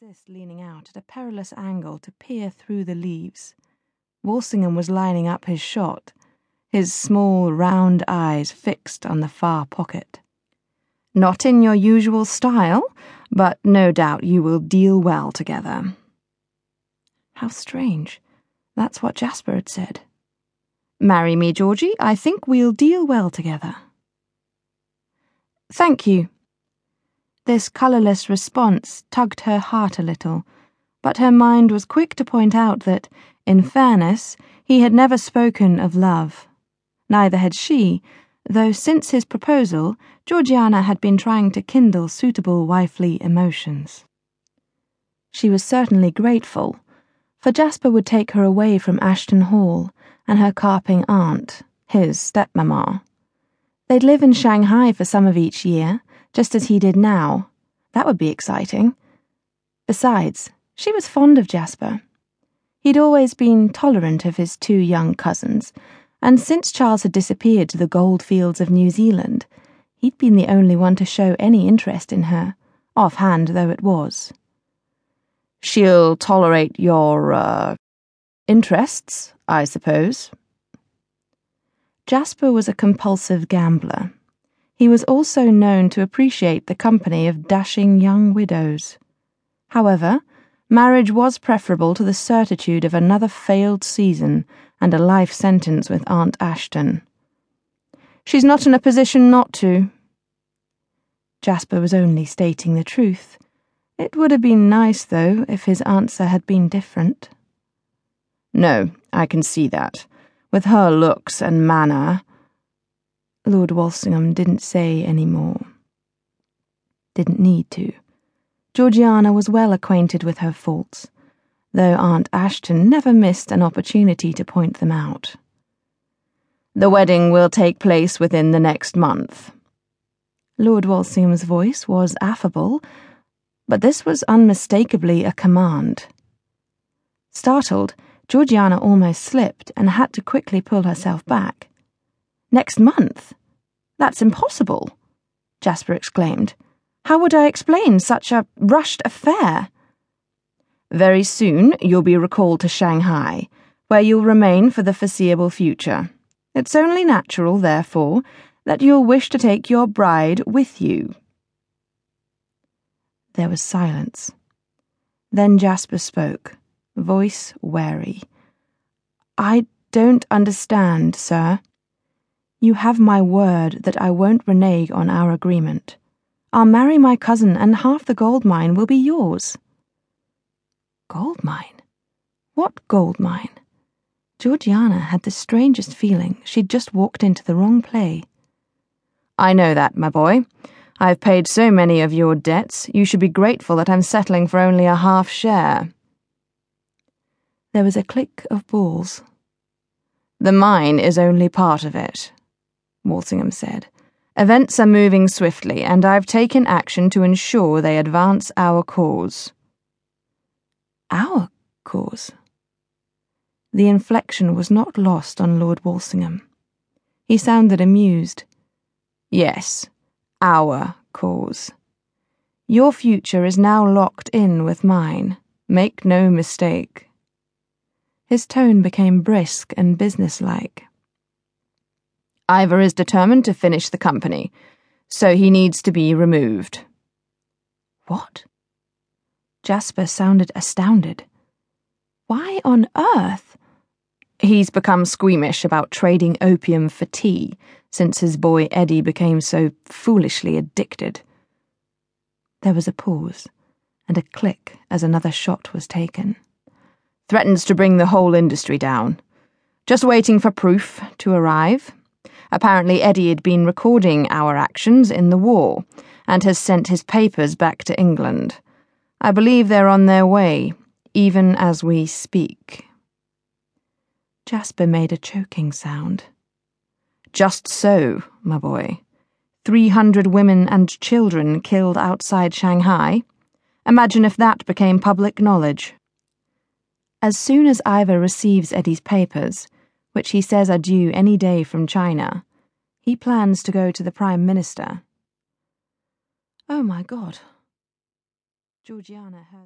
resist leaning out at a perilous angle to peer through the leaves. Walsingham was lining up his shot, his small, round eyes fixed on the far pocket. Not in your usual style, but no doubt you will deal well together. How strange. That's what Jasper had said. Marry me, Georgie. I think we'll deal well together. Thank you, this colourless response tugged her heart a little, but her mind was quick to point out that, in fairness, he had never spoken of love. Neither had she, though since his proposal, Georgiana had been trying to kindle suitable wifely emotions. She was certainly grateful, for Jasper would take her away from Ashton Hall and her carping aunt, his stepmamma. They'd live in Shanghai for some of each year just as he did now. That would be exciting. Besides, she was fond of Jasper. He'd always been tolerant of his two young cousins, and since Charles had disappeared to the gold fields of New Zealand, he'd been the only one to show any interest in her, offhand though it was. She'll tolerate your, uh, interests, I suppose. Jasper was a compulsive gambler he was also known to appreciate the company of dashing young widows. However, marriage was preferable to the certitude of another failed season and a life sentence with Aunt Ashton. She's not in a position not to. Jasper was only stating the truth. It would have been nice, though, if his answer had been different. No, I can see that. With her looks and manner, Lord Walsingham didn't say any more. Didn't need to. Georgiana was well acquainted with her faults, though Aunt Ashton never missed an opportunity to point them out. The wedding will take place within the next month. Lord Walsingham's voice was affable, but this was unmistakably a command. Startled, Georgiana almost slipped and had to quickly pull herself back. Next month? That's impossible, Jasper exclaimed. How would I explain such a rushed affair? Very soon you'll be recalled to Shanghai, where you'll remain for the foreseeable future. It's only natural, therefore, that you'll wish to take your bride with you. There was silence. Then Jasper spoke, voice wary. I don't understand, sir. You have my word that I won't renege on our agreement. I'll marry my cousin, and half the gold mine will be yours. Gold mine? What gold mine? Georgiana had the strangest feeling she'd just walked into the wrong play. I know that, my boy. I've paid so many of your debts, you should be grateful that I'm settling for only a half share. There was a click of balls. The mine is only part of it. Walsingham said. Events are moving swiftly, and I've taken action to ensure they advance our cause. Our cause? The inflection was not lost on Lord Walsingham. He sounded amused. Yes, our cause. Your future is now locked in with mine. Make no mistake. His tone became brisk and businesslike. Ivor is determined to finish the company, so he needs to be removed. What? Jasper sounded astounded. Why on earth? He's become squeamish about trading opium for tea since his boy Eddie became so foolishly addicted. There was a pause and a click as another shot was taken. Threatens to bring the whole industry down. Just waiting for proof to arrive. Apparently, Eddie had been recording our actions in the war and has sent his papers back to England. I believe they're on their way, even as we speak. Jasper made a choking sound. Just so, my boy. Three hundred women and children killed outside Shanghai. Imagine if that became public knowledge. As soon as Ivor receives Eddie's papers, which he says are due any day from China. He plans to go to the Prime Minister. Oh my God. Georgiana heard.